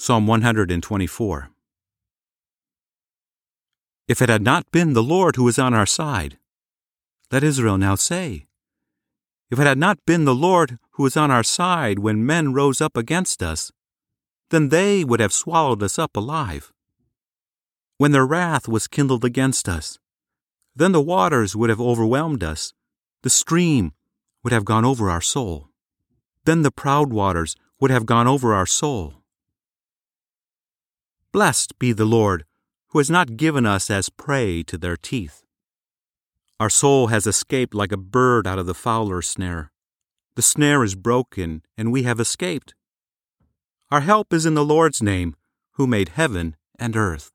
Psalm 124. If it had not been the Lord who was on our side, let Israel now say, if it had not been the Lord who was on our side when men rose up against us, then they would have swallowed us up alive. When their wrath was kindled against us, then the waters would have overwhelmed us, the stream would have gone over our soul. Then the proud waters would have gone over our soul. Blessed be the Lord, who has not given us as prey to their teeth. Our soul has escaped like a bird out of the fowler's snare. The snare is broken, and we have escaped. Our help is in the Lord's name, who made heaven and earth.